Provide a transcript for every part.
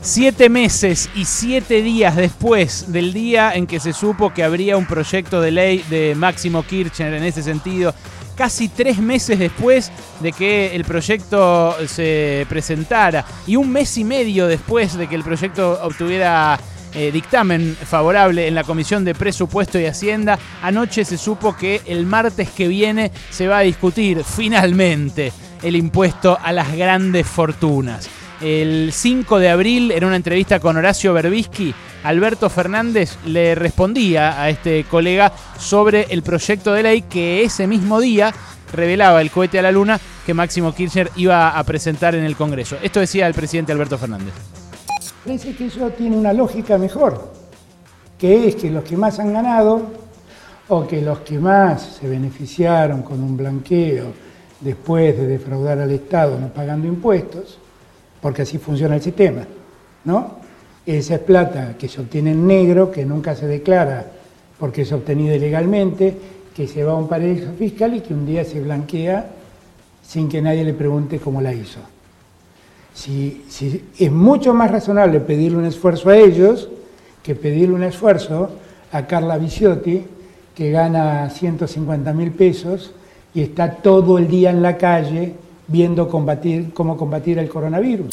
Siete meses y siete días después del día en que se supo que habría un proyecto de ley de Máximo Kirchner en ese sentido, casi tres meses después de que el proyecto se presentara y un mes y medio después de que el proyecto obtuviera eh, dictamen favorable en la Comisión de Presupuesto y Hacienda, anoche se supo que el martes que viene se va a discutir finalmente el impuesto a las grandes fortunas. El 5 de abril, en una entrevista con Horacio Berbisky, Alberto Fernández le respondía a este colega sobre el proyecto de ley que ese mismo día revelaba el cohete a la luna que Máximo Kirchner iba a presentar en el Congreso. Esto decía el presidente Alberto Fernández. Parece que eso tiene una lógica mejor, que es que los que más han ganado o que los que más se beneficiaron con un blanqueo después de defraudar al Estado no pagando impuestos, porque así funciona el sistema, ¿no? Esa es plata que se obtiene en negro, que nunca se declara porque es obtenida ilegalmente, que se va a un paraíso fiscal y que un día se blanquea sin que nadie le pregunte cómo la hizo. Si, es mucho más razonable pedirle un esfuerzo a ellos que pedirle un esfuerzo a Carla Viciotti, que gana 150 mil pesos y está todo el día en la calle viendo combatir, cómo combatir el coronavirus.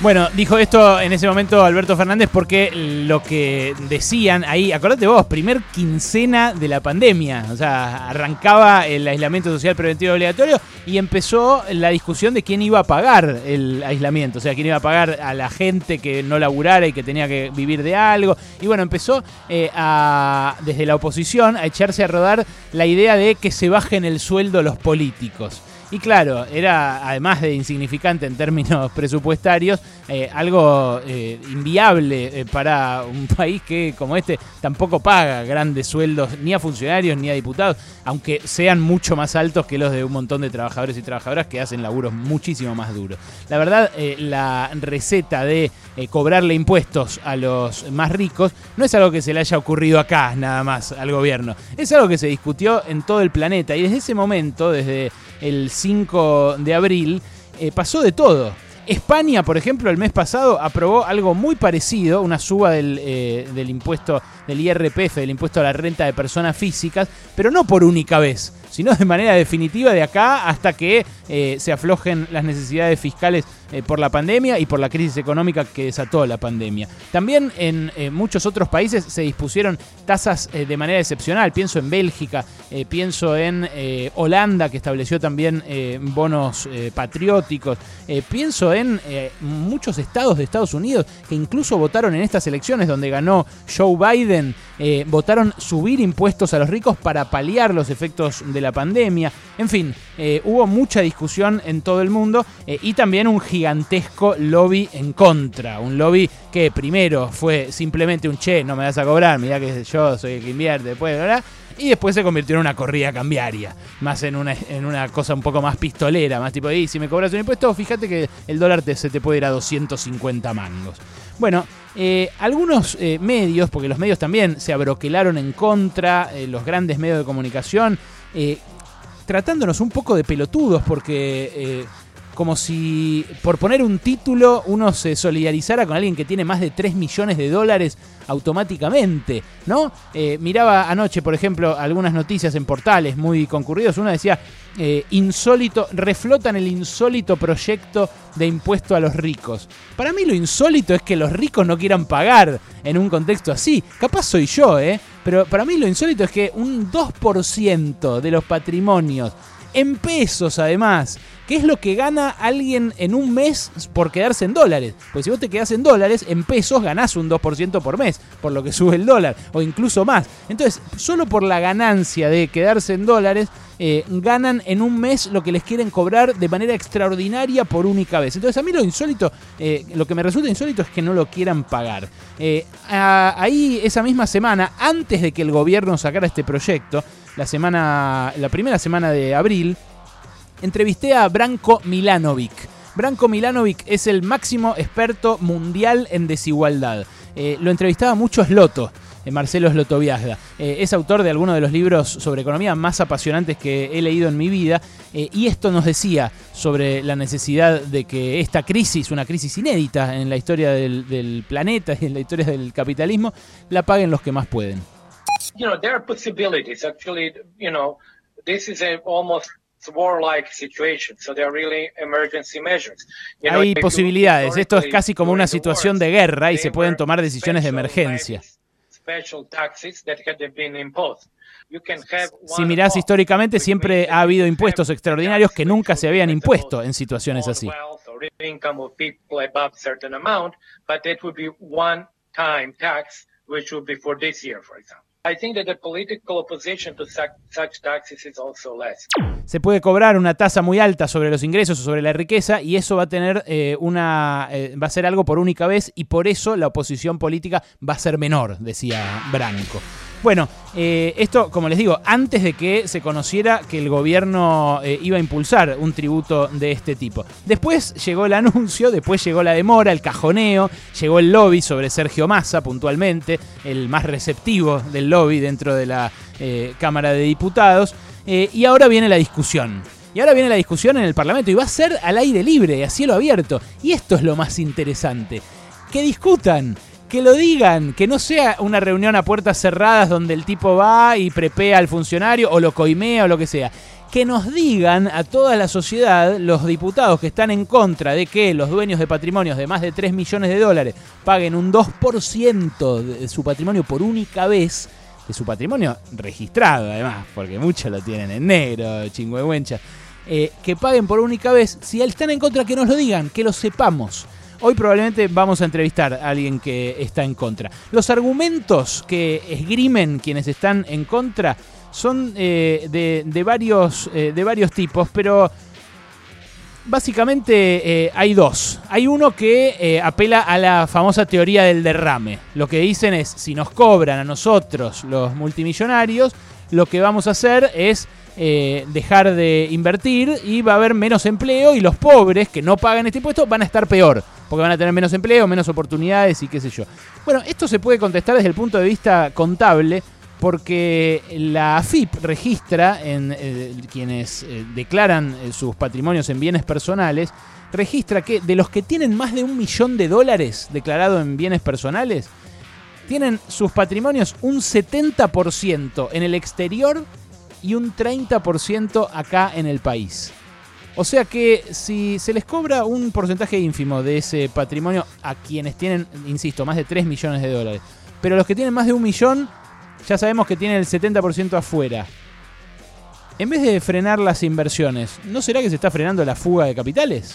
Bueno, dijo esto en ese momento Alberto Fernández porque lo que decían ahí, acordate vos, primer quincena de la pandemia, o sea, arrancaba el aislamiento social preventivo obligatorio y empezó la discusión de quién iba a pagar el aislamiento, o sea, quién iba a pagar a la gente que no laburara y que tenía que vivir de algo. Y bueno, empezó eh, a, desde la oposición a echarse a rodar la idea de que se bajen el sueldo los políticos. Y claro, era además de insignificante en términos presupuestarios, eh, algo eh, inviable eh, para un país que como este tampoco paga grandes sueldos ni a funcionarios ni a diputados, aunque sean mucho más altos que los de un montón de trabajadores y trabajadoras que hacen laburos muchísimo más duros. La verdad, la receta de cobrarle impuestos a los más ricos no es algo que se le haya ocurrido acá nada más al gobierno, es algo que se discutió en todo el planeta y desde ese momento, desde el 5 de abril, eh, pasó de todo. España, por ejemplo, el mes pasado aprobó algo muy parecido, una suba del, eh, del, impuesto del IRPF, del impuesto a la renta de personas físicas, pero no por única vez, sino de manera definitiva de acá hasta que eh, se aflojen las necesidades fiscales eh, por la pandemia y por la crisis económica que desató la pandemia. También en eh, muchos otros países se dispusieron tasas de manera excepcional. Pienso en Bélgica, pienso en Holanda, que estableció también bonos patrióticos. pienso en muchos estados de Estados Unidos que incluso votaron en estas elecciones donde ganó Joe Biden, votaron subir impuestos a los ricos para paliar los efectos de la pandemia. En fin, hubo mucha discusión en todo el mundo eh, y también un gigantesco lobby en contra. Un lobby que primero fue simplemente un che, no me vas a cobrar, mira que yo soy el que invierte, después, ¿verdad? Y después se convirtió en una corrida cambiaria, más en una, en una cosa un poco más pistolera, más tipo, y si me cobras un impuesto, fíjate que el dólar te, se te puede ir a 250 mangos. Bueno, eh, algunos eh, medios, porque los medios también se abroquelaron en contra, los grandes medios de comunicación, tratándonos un poco de pelotudos, porque eh, como si por poner un título uno se solidarizara con alguien que tiene más de 3 millones de dólares automáticamente, ¿no? Eh, miraba anoche, por ejemplo, algunas noticias en portales muy concurridos. Una decía, eh, insólito, reflotan el insólito proyecto de impuesto a los ricos. Para mí lo insólito es que los ricos no quieran pagar en un contexto así. Capaz soy yo, ¿eh? Pero para mí lo insólito es que un 2% de los patrimonios en pesos además, ¿Qué es lo que gana alguien en un mes por quedarse en dólares. Pues si vos te quedás en dólares, en pesos ganás un 2% por mes, por lo que sube el dólar, o incluso más. Entonces, solo por la ganancia de quedarse en dólares, eh, ganan en un mes lo que les quieren cobrar de manera extraordinaria por única vez. Entonces, a mí lo insólito, eh, lo que me resulta insólito es que no lo quieran pagar. Eh, ahí, esa misma semana, antes de que el gobierno sacara este proyecto, la semana, la primera semana de abril, entrevisté a Branko Milanovic. Branko Milanovic es el máximo experto mundial en desigualdad. Eh, lo entrevistaba mucho Sloto. Marcelo Slotoviazda. es autor de algunos de los libros sobre economía más apasionantes que he leído en mi vida y esto nos decía sobre la necesidad de que esta crisis, una crisis inédita en la historia del planeta y en la historia del capitalismo, la paguen los que más pueden. You know, there are possibilities. Actually, you know, this is a almost warlike situation, so there are really emergency measures. You know, Hay posibilidades. Esto es casi como una situación de guerra y se pueden tomar decisiones de emergencia. Si mirás históricamente, siempre ha habido impuestos extraordinarios que nunca se habían impuesto en situaciones así. Se puede cobrar una tasa muy alta sobre los ingresos o sobre la riqueza y eso va a tener eh, una eh, va a ser algo por única vez y por eso la oposición política va a ser menor, decía Branco. Bueno, eh, esto, como les digo, antes de que se conociera que el gobierno eh, iba a impulsar un tributo de este tipo. Después llegó el anuncio, después llegó la demora, el cajoneo, llegó el lobby sobre Sergio Massa puntualmente, el más receptivo del lobby dentro de la eh, Cámara de Diputados, y ahora viene la discusión. Y ahora viene la discusión en el Parlamento y va a ser al aire libre, a cielo abierto. Y esto es lo más interesante. Que discutan, que lo digan, que no sea una reunión a puertas cerradas donde el tipo va y prepea al funcionario o lo coimea o lo que sea. Que nos digan a toda la sociedad, los diputados que están en contra de que los dueños de patrimonios de más de 3 millones de dólares paguen un 2% de su patrimonio por única vez, de su patrimonio registrado además, porque muchos lo tienen en negro, chingüehuencha, eh, que paguen por única vez, si están en contra, que nos lo digan, que lo sepamos. Hoy probablemente vamos a entrevistar a alguien que está en contra. Los argumentos que esgrimen quienes están en contra son eh, de, varios, eh, de varios tipos, pero básicamente eh, hay dos. Hay uno que apela a la famosa teoría del derrame. Lo que dicen es, si nos cobran a nosotros los multimillonarios, lo que vamos a hacer es dejar de invertir y va a haber menos empleo y los pobres que no pagan este impuesto van a estar peor porque van a tener menos empleo, menos oportunidades y qué sé yo. Bueno, esto se puede contestar desde el punto de vista contable, porque la AFIP registra en eh, quienes eh, declaran eh, sus patrimonios en bienes personales, registra que de los que tienen más de un millón de dólares declarado en bienes personales, tienen sus patrimonios un 70% en el exterior y un 30% acá en el país. O sea que si se les cobra un porcentaje ínfimo de ese patrimonio a quienes tienen, insisto, más de 3 millones de dólares, pero los que tienen más de un millón, ya sabemos que tienen el 70% afuera. En vez de frenar las inversiones, ¿no será que se está frenando la fuga de capitales?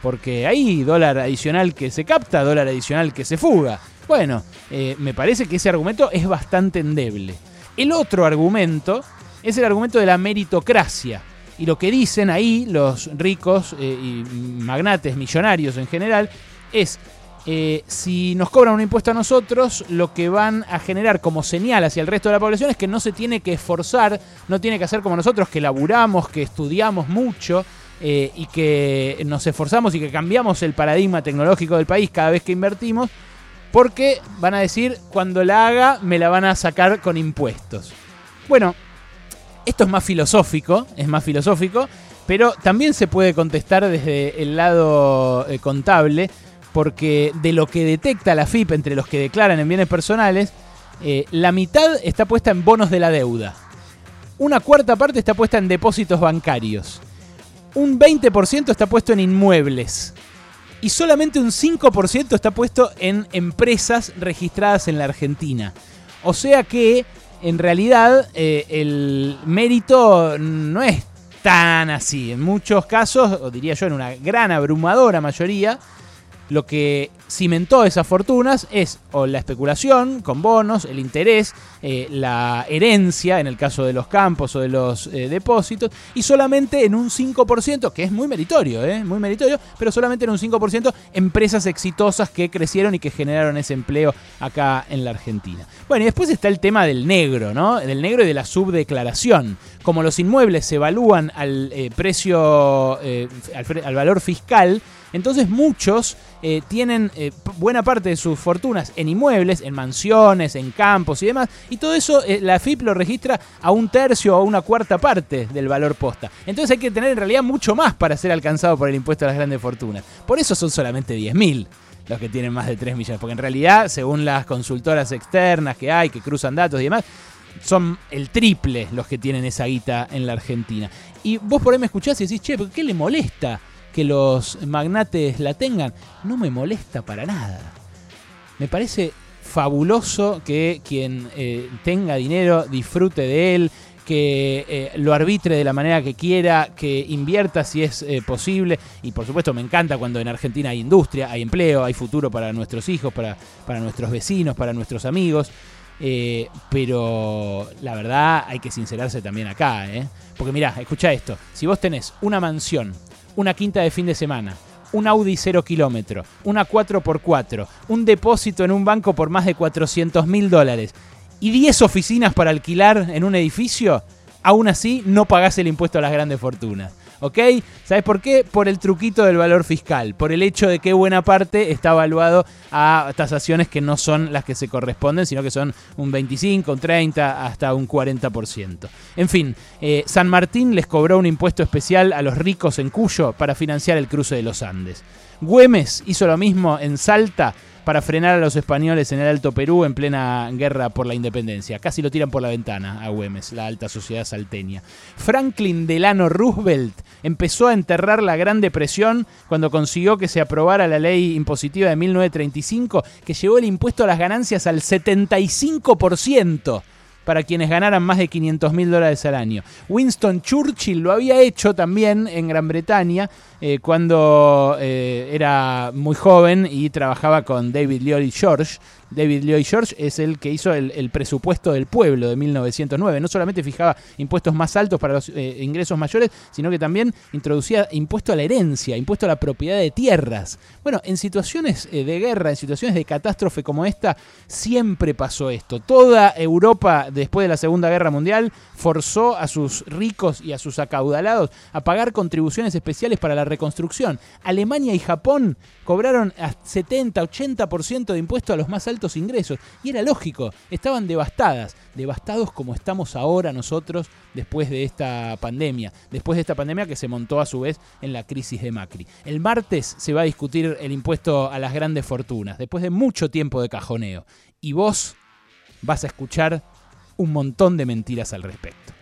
Porque hay dólar adicional que se capta, dólar adicional que se fuga. Bueno, eh, me parece que ese argumento es bastante endeble. El otro argumento es el argumento de la meritocracia. Y lo que dicen ahí los ricos eh, y magnates, millonarios en general, es eh, si nos cobran un impuesto a nosotros, lo que van a generar como señal hacia el resto de la población es que no se tiene que esforzar, no tiene que hacer como nosotros, que laburamos, que estudiamos mucho eh, y que nos esforzamos y que cambiamos el paradigma tecnológico del país cada vez que invertimos, porque van a decir, cuando la haga, me la van a sacar con impuestos. Bueno, esto es más filosófico, es más filosófico, pero también se puede contestar desde el lado eh, contable, porque de lo que detecta la FIP entre los que declaran en bienes personales, eh, la mitad está puesta en bonos de la deuda. Una cuarta parte está puesta en depósitos bancarios. Un 20% está puesto en inmuebles. Y solamente un 5% está puesto en empresas registradas en la Argentina. O sea que en realidad eh, el mérito no es tan así. En muchos casos, o diría yo en una gran abrumadora mayoría, lo que cimentó esas fortunas es o la especulación con bonos, el interés, eh, la herencia en el caso de los campos o de los eh, depósitos, y solamente en un 5%, que es muy meritorio, eh, muy meritorio, pero solamente en un 5% empresas exitosas que crecieron y que generaron ese empleo acá en la Argentina. Bueno, y después está el tema del negro, ¿no? Del negro y de la subdeclaración. Como los inmuebles se evalúan al precio, al valor fiscal, entonces muchos eh, tienen eh, buena parte de sus fortunas en inmuebles, en mansiones, en campos y demás, y todo eso la FIP lo registra a un tercio o una cuarta parte del valor posta. Entonces hay que tener en realidad mucho más para ser alcanzado por el impuesto a las grandes fortunas. Por eso son solamente 10.000 los que tienen más de 3 millones, porque en realidad, según las consultoras externas que hay, que cruzan datos y demás, son el triple los que tienen esa guita en la Argentina. Y vos por ahí me escuchás y decís, che, ¿por qué le molesta que los magnates la tengan? No me molesta para nada. Me parece fabuloso que quien eh, tenga dinero disfrute de él, que eh, lo arbitre de la manera que quiera, que invierta si es eh, posible. Y por supuesto me encanta cuando en Argentina hay industria, hay empleo, hay futuro para nuestros hijos, para, para nuestros vecinos, para nuestros amigos. Pero la verdad hay que sincerarse también acá. Porque mirá, escucha esto. Si vos tenés una mansión, una quinta de fin de semana, un Audi 0 kilómetro, una 4x4, un depósito en un banco por más de 400 mil dólares y 10 oficinas para alquilar en un edificio, aún así no pagás el impuesto a las grandes fortunas. ¿Ok? ¿Sabes por qué? Por el truquito del valor fiscal, por el hecho de que buena parte está evaluado a tasaciones que no son las que se corresponden, sino que son un 25, un 30, hasta un 40%. En fin, eh, San Martín les cobró un impuesto especial a los ricos en Cuyo para financiar el cruce de los Andes. Güemes hizo lo mismo en Salta para frenar a los españoles en el Alto Perú en plena guerra por la independencia. Casi lo tiran por la ventana a Güemes, la alta sociedad salteña. Franklin Delano Roosevelt empezó a enterrar la Gran Depresión cuando consiguió que se aprobara la ley impositiva de 1935 que llevó el impuesto a las ganancias al 75% para quienes ganaran más de 500 mil dólares al año. Winston Churchill lo había hecho también en Gran Bretaña eh, cuando eh, era muy joven y trabajaba con David Lloyd George David Lloyd George es el que hizo el, presupuesto del pueblo de 1909. No solamente fijaba impuestos más altos para los eh, ingresos mayores, sino que también introducía impuesto a la herencia, impuesto a la propiedad de tierras. Bueno, en situaciones de guerra, en situaciones de catástrofe como esta, siempre pasó esto. Toda Europa, después de la Segunda Guerra Mundial, forzó a sus ricos y a sus acaudalados a pagar contribuciones especiales para la reconstrucción. Alemania y Japón cobraron a 70, 80% de impuestos a los más altos ingresos. Y era lógico, estaban devastadas, devastados como estamos ahora nosotros después de esta pandemia, después de esta pandemia que se montó a su vez en la crisis de Macri. El martes se va a discutir el impuesto a las grandes fortunas, después de mucho tiempo de cajoneo. Y vos vas a escuchar un montón de mentiras al respecto.